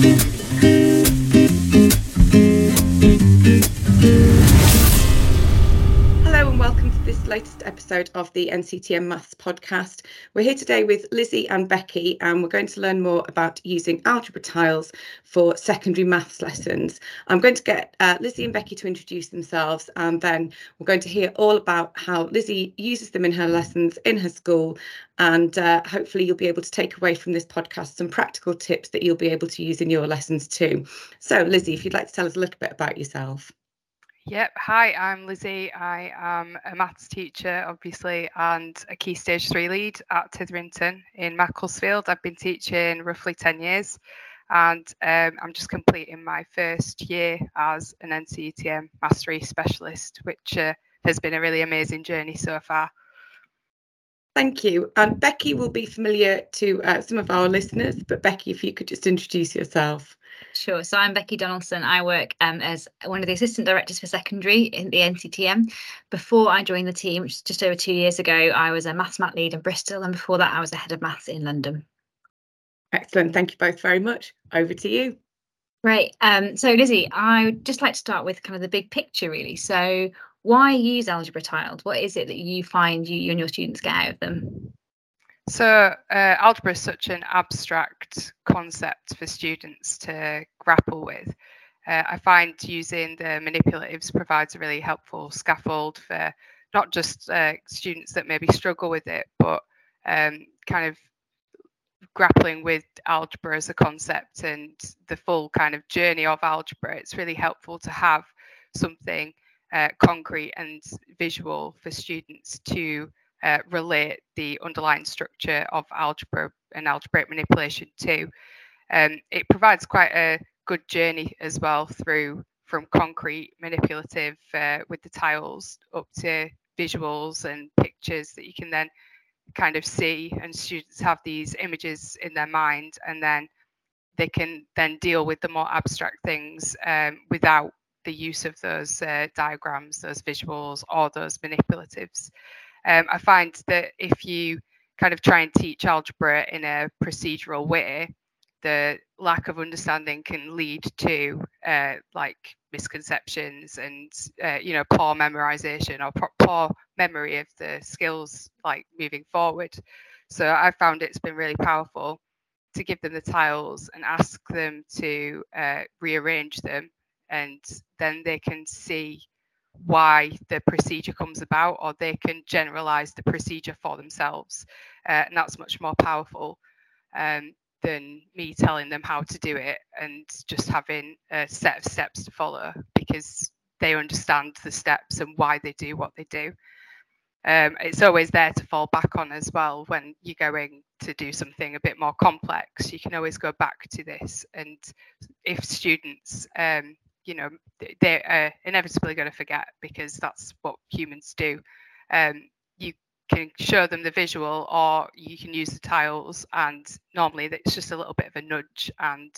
Thank you. Latest episode of the NCETM Maths podcast. We're here today with Lizi and Becky, and we're going to learn more about using algebra tiles for secondary maths lessons. I'm going to get uh, Lizi and Becky to introduce themselves, and then we're going to hear all about how Lizi uses them in her lessons in her school. And uh, hopefully, you'll be able to take away from this podcast some practical tips that you'll be able to use in your lessons too. So, Lizi, if you'd like to tell us a little bit about yourself. Yep. Hi, I'm Lizi. I am a maths teacher, obviously, and a Key Stage 3 lead at Tytherington in Macclesfield. I've been teaching roughly 10 years and um, I'm just completing my first year as an NCETM Mastery Specialist, which uh, has been a really amazing journey so far. Thank you. And Becky will be familiar to uh, some of our listeners, but Becky, if you could just introduce yourself. Sure. So I'm Becky Donaldson. I work um, as one of the assistant directors for secondary in the NCETM. Before I joined the team, which is just over two years ago, I was a maths mat lead in Bristol, and before that, I was a head of maths in London. Excellent. Thank you both very much. Over to you. Great. Um, so Lizi, I would just like to start with kind of the big picture, really. So why use algebra tiles? What is it that you find you, you and your students get out of them? So, uh, algebra is such an abstract concept for students to grapple with. Uh, I find using the manipulatives provides a really helpful scaffold for not just uh, students that maybe struggle with it, but um, kind of grappling with algebra as a concept and the full kind of journey of algebra. It's really helpful to have something uh, concrete and visual for students to uh, relate the underlying structure of algebra and algebraic manipulation to. Um, it provides quite a good journey as well through from concrete manipulative uh, with the tiles up to visuals and pictures that you can then kind of see and students have these images in their mind and then they can then deal with the more abstract things um, without the use of those uh, diagrams those visuals or those manipulatives um, I find that if you kind of try and teach algebra in a procedural way, the lack of understanding can lead to uh, like misconceptions and uh, you know poor memorization or poor memory of the skills like moving forward. So I found it's been really powerful to give them the tiles and ask them to uh, rearrange them, and then they can see why the procedure comes about, or they can generalize the procedure for themselves. Uh, and that's much more powerful um, than me telling them how to do it and just having a set of steps to follow because they understand the steps and why they do what they do. Um, it's always there to fall back on as well when you're going to do something a bit more complex. You can always go back to this. And if students um, you know they're uh, inevitably going to forget because that's what humans do. Um, you can show them the visual, or you can use the tiles, and normally it's just a little bit of a nudge, and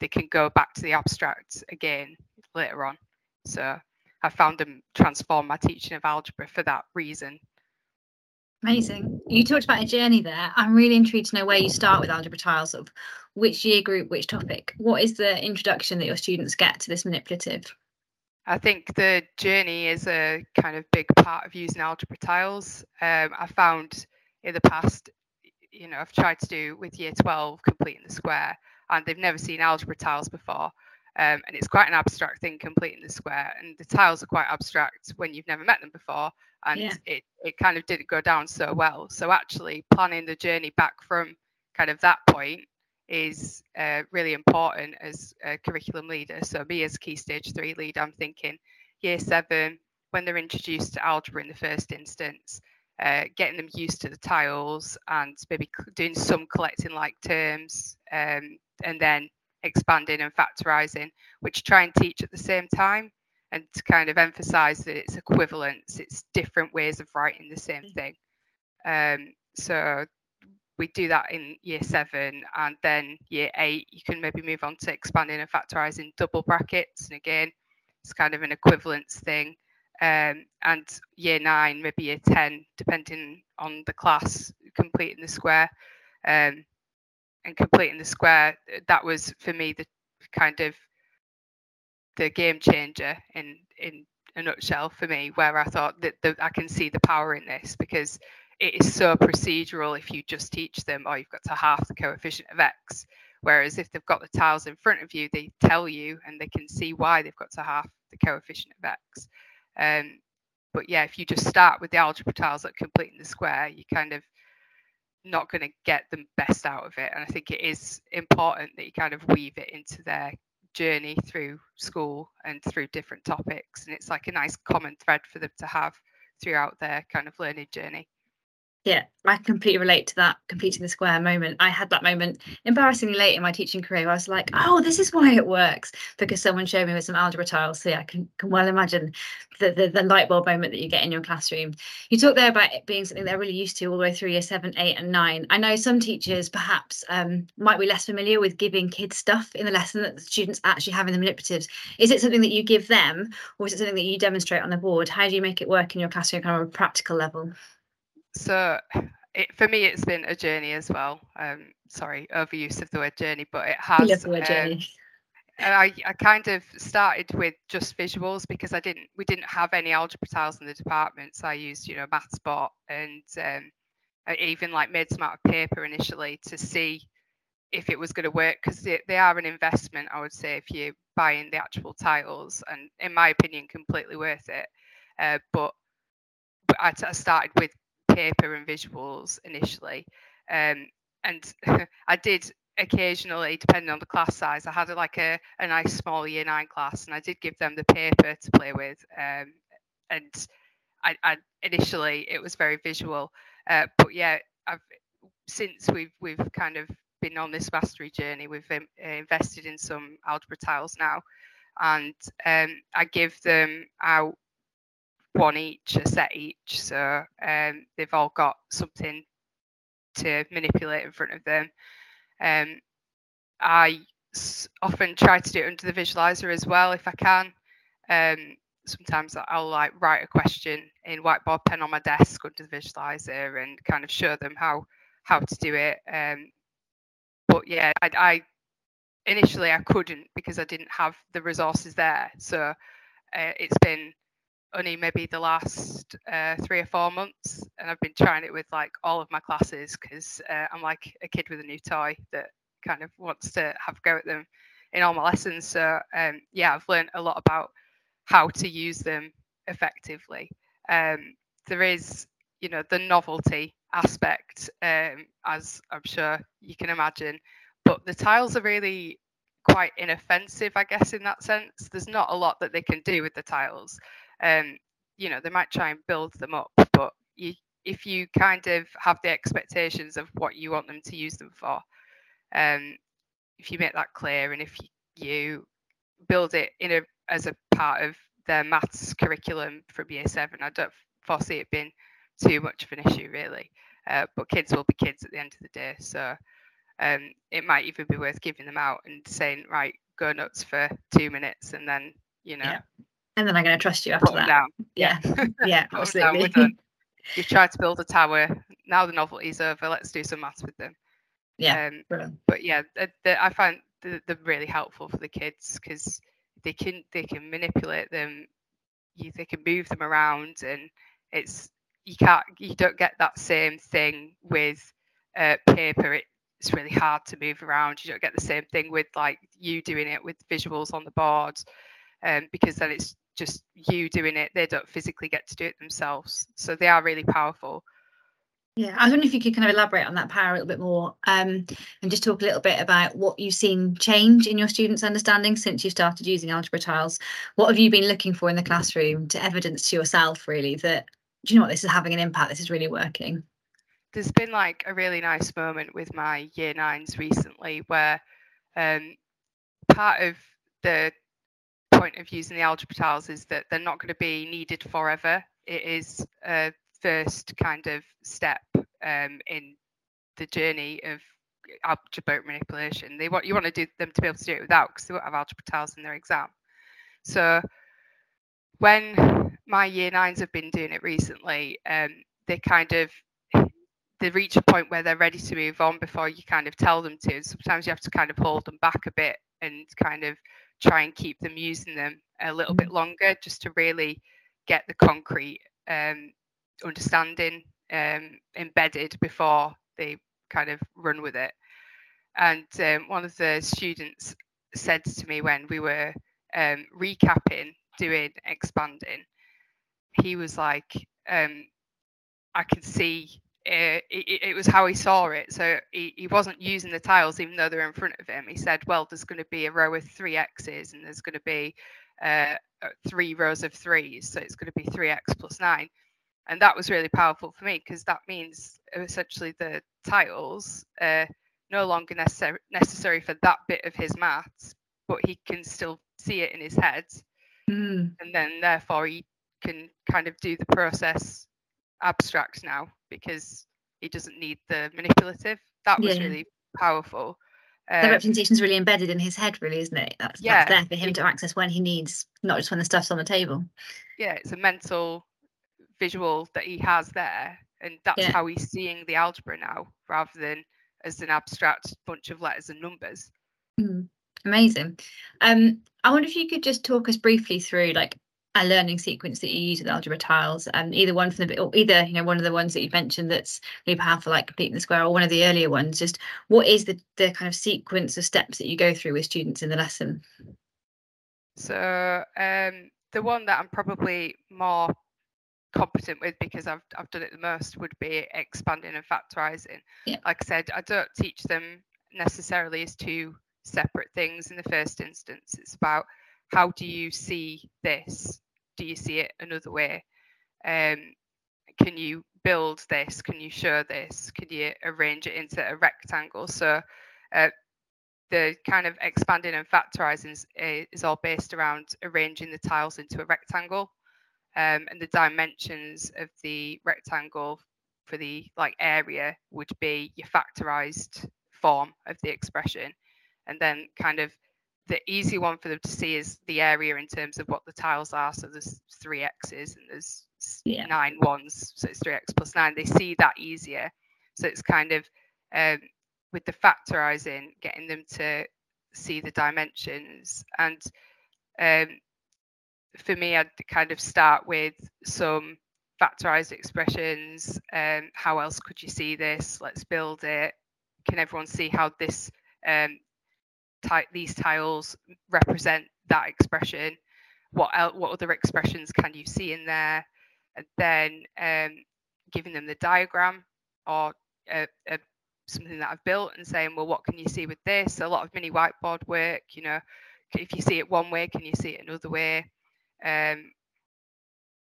they can go back to the abstract again later on. So I found them transform my teaching of algebra for that reason. Amazing. You talked about a journey there. I'm really intrigued to know where you start with algebra tiles, of which year group, which topic. What is the introduction that your students get to this manipulative? I think the journey is a kind of big part of using algebra tiles. Um, I found in the past, you know, I've tried to do with year 12 completing the square, and they've never seen algebra tiles before. Um, and it's quite an abstract thing completing the square and the tiles are quite abstract when you've never met them before and yeah. it, it kind of didn't go down so well so actually planning the journey back from kind of that point is uh, really important as a curriculum leader so me as key stage three lead i'm thinking year seven when they're introduced to algebra in the first instance uh, getting them used to the tiles and maybe doing some collecting like terms um, and then expanding and factorizing, which try and teach at the same time and to kind of emphasize that it's equivalence, it's different ways of writing the same mm. thing. Um, so we do that in year seven and then year eight, you can maybe move on to expanding and factorizing double brackets. And again, it's kind of an equivalence thing. Um, and year nine, maybe year 10, depending on the class, completing the square. Um, and completing the square, that was for me the kind of the game changer in in a nutshell for me, where I thought that the, I can see the power in this because it is so procedural if you just teach them, oh, you've got to half the coefficient of x. Whereas if they've got the tiles in front of you, they tell you and they can see why they've got to half the coefficient of x. Um, but yeah, if you just start with the algebra tiles at completing the square, you kind of not going to get the best out of it. And I think it is important that you kind of weave it into their journey through school and through different topics. And it's like a nice common thread for them to have throughout their kind of learning journey. Yeah, I completely relate to that completing the square moment. I had that moment embarrassingly late in my teaching career. I was like, oh, this is why it works because someone showed me with some algebra tiles. So yeah, I can, can well imagine the, the, the light bulb moment that you get in your classroom. You talk there about it being something they're really used to all the way through year seven, eight, and nine. I know some teachers perhaps um, might be less familiar with giving kids stuff in the lesson that the students actually having the manipulatives. Is it something that you give them or is it something that you demonstrate on the board? How do you make it work in your classroom kind of a practical level? So it, for me, it's been a journey as well. Um, sorry, overuse of the word journey, but it has. love the word um, journey. I, I kind of started with just visuals because I didn't we didn't have any algebra tiles in the department, so I used you know MathsBot and um, I even like made some out of paper initially to see if it was going to work because they, they are an investment. I would say if you buy in the actual tiles, and in my opinion, completely worth it. Uh, but, but I, I started with paper and visuals initially. Um, and I did occasionally, depending on the class size, I had a, like a, a nice small year nine class and I did give them the paper to play with. Um, and I, I, initially it was very visual. Uh, but yeah, I've since we've we've kind of been on this mastery journey, we've um, invested in some algebra tiles now, and um, I give them out one each, a set each. So um, they've all got something to manipulate in front of them. Um, I s- often try to do it under the visualizer as well if I can. Um, sometimes I'll like write a question in whiteboard pen on my desk under the visualizer and kind of show them how how to do it. Um, but yeah, I, I initially I couldn't because I didn't have the resources there. So uh, it's been only maybe the last uh, three or four months, and I've been trying it with like all of my classes because uh, I'm like a kid with a new toy that kind of wants to have a go at them in all my lessons. So um, yeah, I've learned a lot about how to use them effectively. Um, there is, you know, the novelty aspect, um, as I'm sure you can imagine, but the tiles are really quite inoffensive, I guess, in that sense. There's not a lot that they can do with the tiles um, you know, they might try and build them up, but you, if you kind of have the expectations of what you want them to use them for, um, if you make that clear and if you build it in a as a part of their maths curriculum from year seven, I don't foresee it being too much of an issue really. Uh, but kids will be kids at the end of the day, so um, it might even be worth giving them out and saying, right, go nuts for two minutes, and then you know, yeah and then I'm going to trust you after that. Down. Yeah, yeah, absolutely. You've tried to build a tower. Now the novelty's over. Let's do some maths with them. Yeah, um, but yeah, the, the, I find they're, they're really helpful for the kids because they can they can manipulate them. You, they can move them around, and it's you can't you don't get that same thing with uh, paper. It, it's really hard to move around. You don't get the same thing with like you doing it with visuals on the board, um, because then it's just you doing it. They don't physically get to do it themselves. So they are really powerful. Yeah, I was wondering if you could kind of elaborate on that power a little bit more um, and just talk a little bit about what you've seen change in your students' understanding since you started using algebra tiles. What have you been looking for in the classroom to evidence to yourself, really, that, do you know what, this is having an impact, this is really working? There's been like a really nice moment with my year nines recently where um, part of the point of using the algebra tiles is that they're not going to be needed forever. It is a first kind of step um, in the journey of algebra manipulation. They want you want to do them to be able to do it without because they won't have algebra tiles in their exam. So when my year nines have been doing it recently, um, they kind of they reach a point where they're ready to move on before you kind of tell them to. Sometimes you have to kind of hold them back a bit and kind of try and keep them using them a little bit mm. longer just to really get the concrete um, understanding um, embedded before they kind of run with it. And um, one of the students said to me when we were um, recapping, doing expanding, he was like, um, I can see uh, it, it, was how he saw it. So he, he wasn't using the tiles even though they're in front of him. He said, well, there's going to be a row of three X's and there's going to be uh, uh, three rows of threes. So it's going to be 3X plus nine. And that was really powerful for me because that means essentially the tiles are no longer necessary, necessary for that bit of his maths, but he can still see it in his head. Mm. And then therefore he can kind of do the process abstract now because he doesn't need the manipulative. That was yeah. really powerful. Um, the representation is really embedded in his head, really, isn't it? That's, yeah, that's there for him to access when he needs, not just when the stuff's on the table. Yeah, it's a mental visual that he has there, and that's yeah. how he's seeing the algebra now, rather than as an abstract bunch of letters and numbers. Mm, amazing. Um, I wonder if you could just talk us briefly through like a learning sequence that you use with algebra tiles um, either one from the or either you know one of the ones that you mentioned that's really powerful like completing the square or one of the earlier ones. Just what is the the kind of sequence of steps that you go through with students in the lesson? So um, the one that i'm probably more competent with because I've, I've done it the most would be expanding and factorizing yeah. like i said i don't teach them necessarily as two separate things in the first instance. It's about how do you see this do you see it another way? Um, can you build this? Can you show this? Can you arrange it into a rectangle? So uh, the kind of expanding and factorizing is, is, all based around arranging the tiles into a rectangle. Um, and the dimensions of the rectangle for the like area would be your factorized form of the expression and then kind of the easy one for them to see is the area in terms of what the tiles are. So there's three X's and there's yeah. nine ones. So it's 3X plus nine. They see that easier. So it's kind of um, with the factorizing, getting them to see the dimensions. And um, for me, I'd kind of start with some factorized expressions. Um, how else could you see this? Let's build it. Can everyone see how this um, these tiles represent that expression. What el- what other expressions can you see in there? And then um, giving them the diagram or uh, uh, something that I've built and saying well what can you see with this? A lot of mini whiteboard work you know. If you see it one way can you see it another way? Um,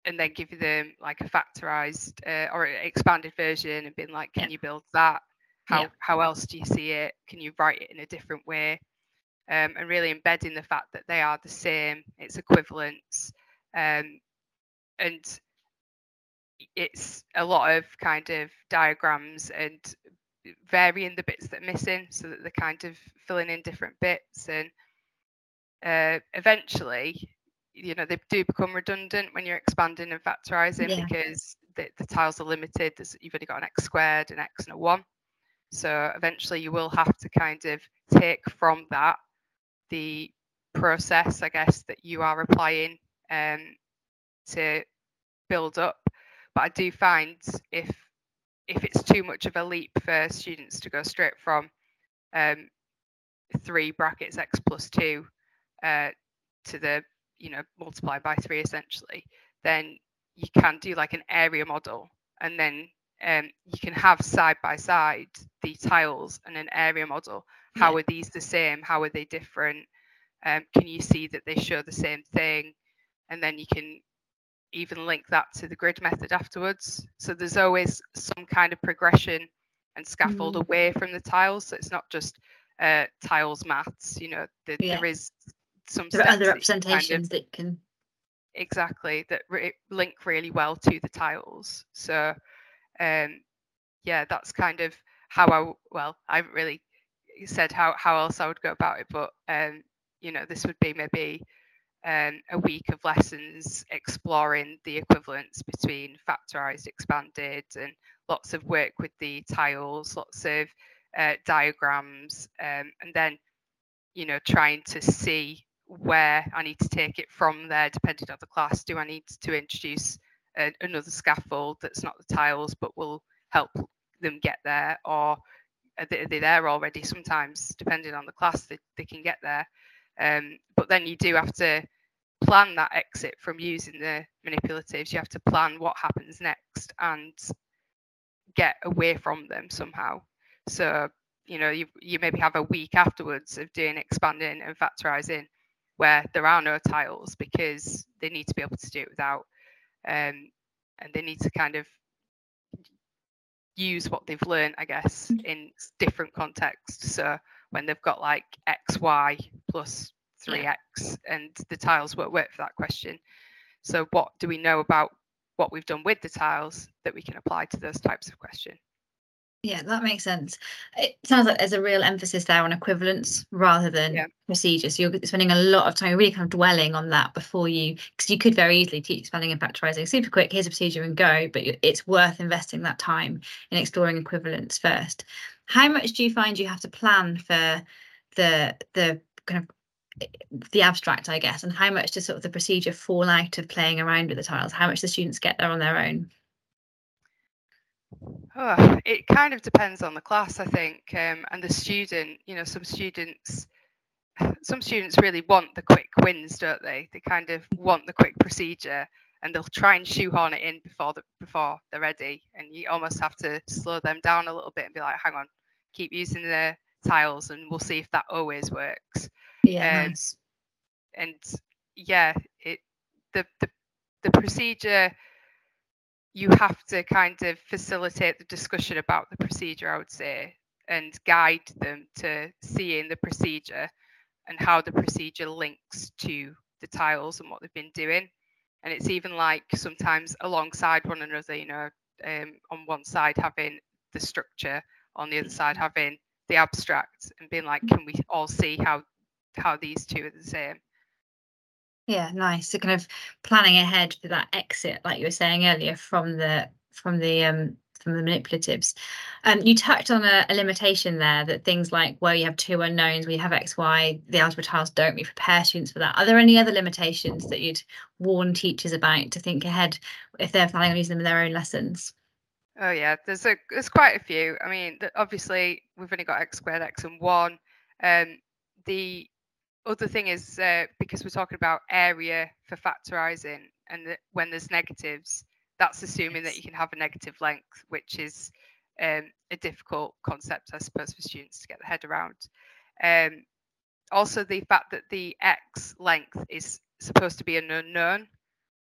and then give them like a factorized uh, or expanded version and being like can yeah. you build that? How yeah. how else do you see it? Can you write it in a different way um, and really embedding the fact that they are the same, it's equivalence, um, and it's a lot of kind of diagrams and varying the bits that are missing so that they're kind of filling in different bits and uh, eventually you know they do become redundant when you're expanding and factorizing yeah. because the, the, tiles are limited There's, you've only got an x squared an x and a one so eventually you will have to kind of take from that the process, I guess, that you are applying um, to build up. But I do find if if it's too much of a leap for students to go straight from um, three brackets x plus two uh, to the you know multiply by three essentially, then you can do like an area model, and then um, you can have side by side the tiles and an area model. How are these the same? How are they different? Um, can you see that they show the same thing? And then you can even link that to the grid method afterwards. So there's always some kind of progression and scaffold mm. away from the tiles. So it's not just uh, tiles maths. You know, the, yeah. there is some there other representations kind of, that can exactly that re- link really well to the tiles. So um, yeah, that's kind of how I well, I haven't really said how how else I would go about it, but um, you know, this would be maybe um, a week of lessons exploring the equivalence between factorized, expanded, and lots of work with the tiles, lots of uh, diagrams, um, and then you know trying to see where I need to take it from there, depending on the class. Do I need to introduce a, another scaffold that's not the tiles, but will help them get there, or are they, are there already? Sometimes, depending on the class, they, they can get there. Um, but then you do have to plan that exit from using the manipulatives. You have to plan what happens next and get away from them somehow. So, you know, you, you maybe have a week afterwards of doing expanding and factorizing where there are no tiles because they need to be able to do it without. Um, and they need to kind of use what they've learned, I guess, mm. in different contexts. So when they've got like X, Y plus 3X and the tiles won't work for that question. So what do we know about what we've done with the tiles that we can apply to those types of question? Yeah, that makes sense. It sounds like there's a real emphasis there on equivalence rather than yeah. procedure. So you're spending a lot of time really kind of dwelling on that before you, because you could very easily teach expanding and factorizing super quick. Here's a procedure and go, but it's worth investing that time in exploring equivalence first. How much do you find you have to plan for the the kind of eh, the abstract, I guess, and how much does sort of the procedure fall out of playing around with the tiles? How much do students get there on their own? Oh, it kind of depends on the class, I think, um, and the student. You know, some students, some students really want the quick wins, don't they? They kind of want the quick procedure, and they'll try and shoehorn it in before the, before they're ready. And you almost have to slow them down a little bit and be like, "Hang on, keep using the tiles, and we'll see if that always works." Yeah. Um, nice. And yeah, it the the the procedure you have to kind of facilitate the discussion about the procedure, I would say, and guide them to seeing the procedure and how the procedure links to the tiles and what they've been doing. And it's even like sometimes alongside one another, you know, um, on one side having the structure, on the other side mm-hmm. having the abstract, and being like, can we all see how how these two are the same? Yeah, nice. So kind of planning ahead for that exit, like you were saying earlier, from the from the um from the manipulatives. Um, you touched on a, a, limitation there that things like where you have two unknowns, we have X, Y, the algebra tiles don't we prepare students for that. Are there any other limitations that you'd warn teachers about to think ahead if they're planning on using them in their own lessons? Oh yeah, there's a there's quite a few. I mean, obviously we've only got x squared, x and one. Um, the other thing is uh, because we're talking about area for factorizing and the, when there's negatives that's assuming yes. that you can have a negative length which is um, a difficult concept i suppose for students to get their head around um, also the fact that the x length is supposed to be an unknown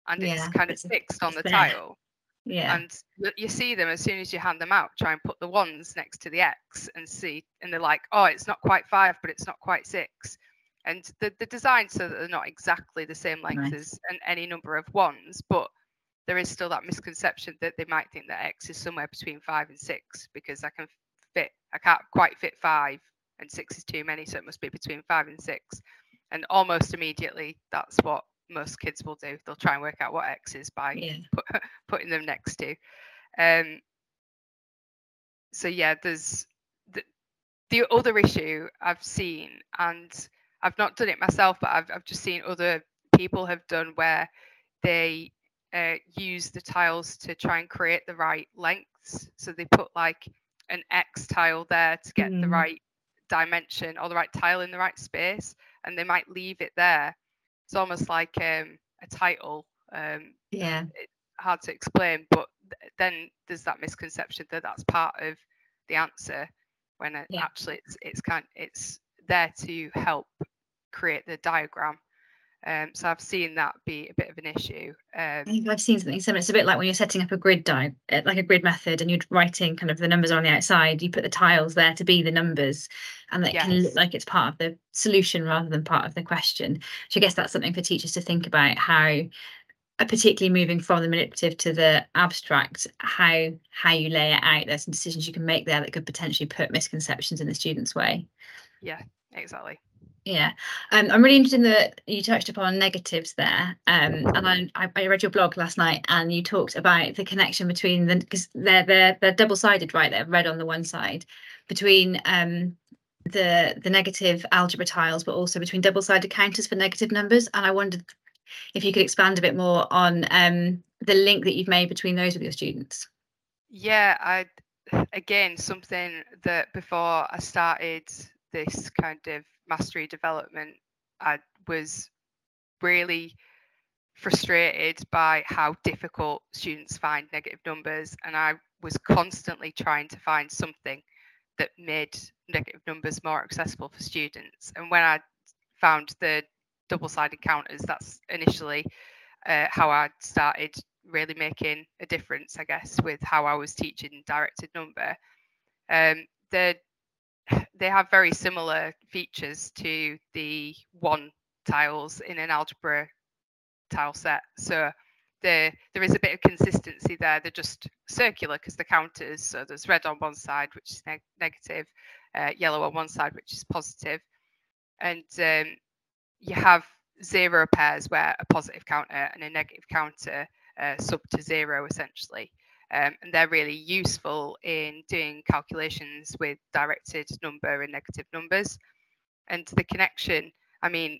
and yeah, it's kind of fixed on the there. tile yeah and you see them as soon as you hand them out try and put the ones next to the x and see and they're like oh it's not quite five but it's not quite six and the, the design so that they're not exactly the same length nice. as an, any number of ones but there is still that misconception that they might think that x is somewhere between five and six because i can fit i can't quite fit five and six is too many so it must be between five and six and almost immediately that's what most kids will do they'll try and work out what x is by yeah. put, putting them next to um so yeah there's the, the other issue i've seen and I've not done it myself, but I've, I've just seen other people have done where they uh, use the tiles to try and create the right lengths. So they put like an X tile there to get mm. the right dimension or the right tile in the right space, and they might leave it there. It's almost like um, a title. Um, yeah. hard to explain, but then there's that misconception that that's part of the answer when it, yeah. actually it's it's kind it's there to help create the diagram. Um, so I've seen that be a bit of an issue. Um, I've seen something similar. It's a bit like when you're setting up a grid di- uh, like a grid method, and you're writing kind of the numbers on the outside. You put the tiles there to be the numbers, and that yes. can look like it's part of the solution rather than part of the question. So I guess that's something for teachers to think about how, uh, particularly moving from the manipulative to the abstract, how how you lay it out. There's some decisions you can make there that could potentially put misconceptions in the student's way. Yeah, exactly. Yeah, um, I'm really interested in that you touched upon negatives there, um, and I, I read your blog last night, and you talked about the connection between the because they're they're they're double sided, right? They're red on the one side, between um, the the negative algebra tiles, but also between double sided counters for negative numbers. And I wondered if you could expand a bit more on um, the link that you've made between those with your students. Yeah, I again something that before I started this kind of mastery development, I was really frustrated by how difficult students find negative numbers, and I was constantly trying to find something that made negative numbers more accessible for students. And when I found the double-sided counters, that's initially uh, how I started really making a difference, I guess, with how I was teaching directed number. Um, the they have very similar features to the one tiles in an algebra tile set. So there there is a bit of consistency there. They're just circular because the counters. So there's red on one side, which is neg- negative, uh, yellow on one side, which is positive, and um, you have zero pairs where a positive counter and a negative counter uh, sub to zero essentially. Um, and they're really useful in doing calculations with directed number and negative numbers. And the connection, I mean,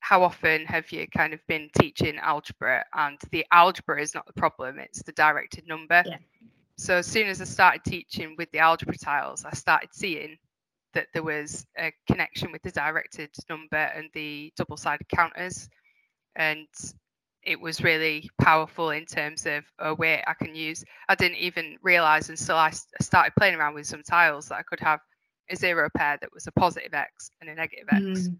how often have you kind of been teaching algebra and the algebra is not the problem, it's the directed number? Yeah. So as soon as I started teaching with the algebra tiles, I started seeing that there was a connection with the directed number and the double-sided counters. And it was really powerful in terms of a way I can use. I didn't even realize until I started playing around with some tiles that I could have a zero pair that was a positive X and a negative X. Mm.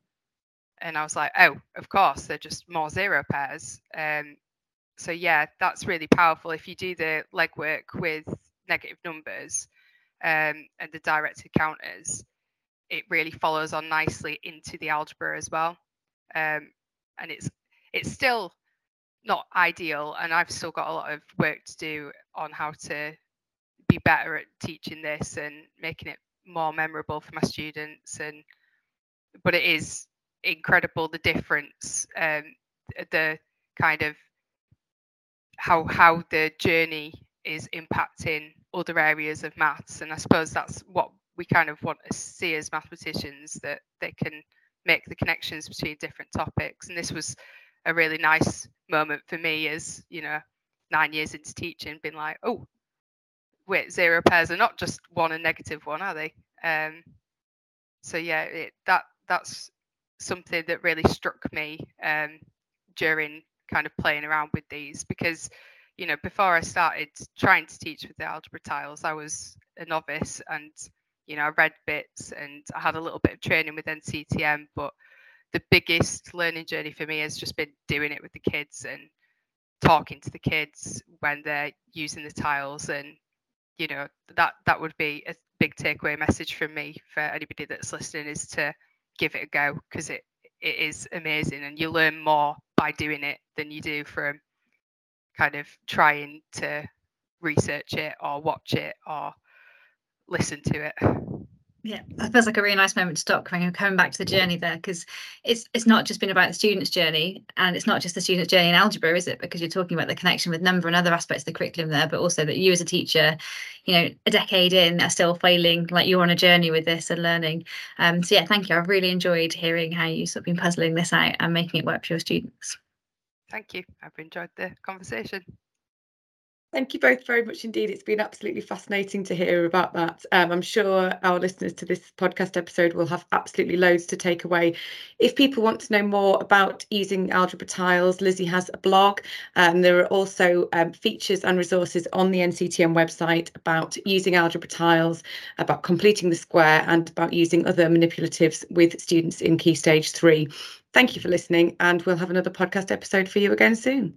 And I was like, oh, of course, they're just more zero pairs. Um, so, yeah, that's really powerful. If you do the legwork with negative numbers um, and the directed counters, it really follows on nicely into the algebra as well. Um, and it's it's still not ideal and I've still got a lot of work to do on how to be better at teaching this and making it more memorable for my students and but it is incredible the difference um the kind of how how the journey is impacting other areas of maths and I suppose that's what we kind of want to see as mathematicians that they can make the connections between different topics and this was a really nice moment for me as you know nine years into teaching being like oh wait zero pairs are not just one and negative one are they? Um so yeah it, that that's something that really struck me um during kind of playing around with these because you know before i started trying to teach with the algebra tiles i was a novice and you know i read bits and i had a little bit of training with ncetm but the biggest learning journey for me has just been doing it with the kids and talking to the kids when they're using the tiles and you know that that would be a big takeaway message from me for anybody that's listening is to give it a go because it it is amazing and you learn more by doing it than you do from kind of trying to research it or watch it or listen to it yeah that feels like a really nice moment to stop coming, coming back to the journey there because it's it's not just been about the student's journey and it's not just the student's journey in algebra is it? Because you're talking about the connection with number and other aspects of the curriculum there but also that you as a teacher you know a decade in are still failing like you're on a journey with this and learning. Um so yeah thank you. I've really enjoyed hearing how you've sort of been puzzling this out and making it work for your students. Thank you. I've enjoyed the conversation Thank you both very much indeed. It's been absolutely fascinating to hear about that. Um, I'm sure our listeners to this podcast episode will have absolutely loads to take away. If people want to know more about using algebra tiles, Lizi has a blog. Um, there are also um, features and resources on the NCETM website about using algebra tiles, about completing the square, and about using other manipulatives with students in Key Stage 3. Thank you for listening, and we'll have another podcast episode for you again soon.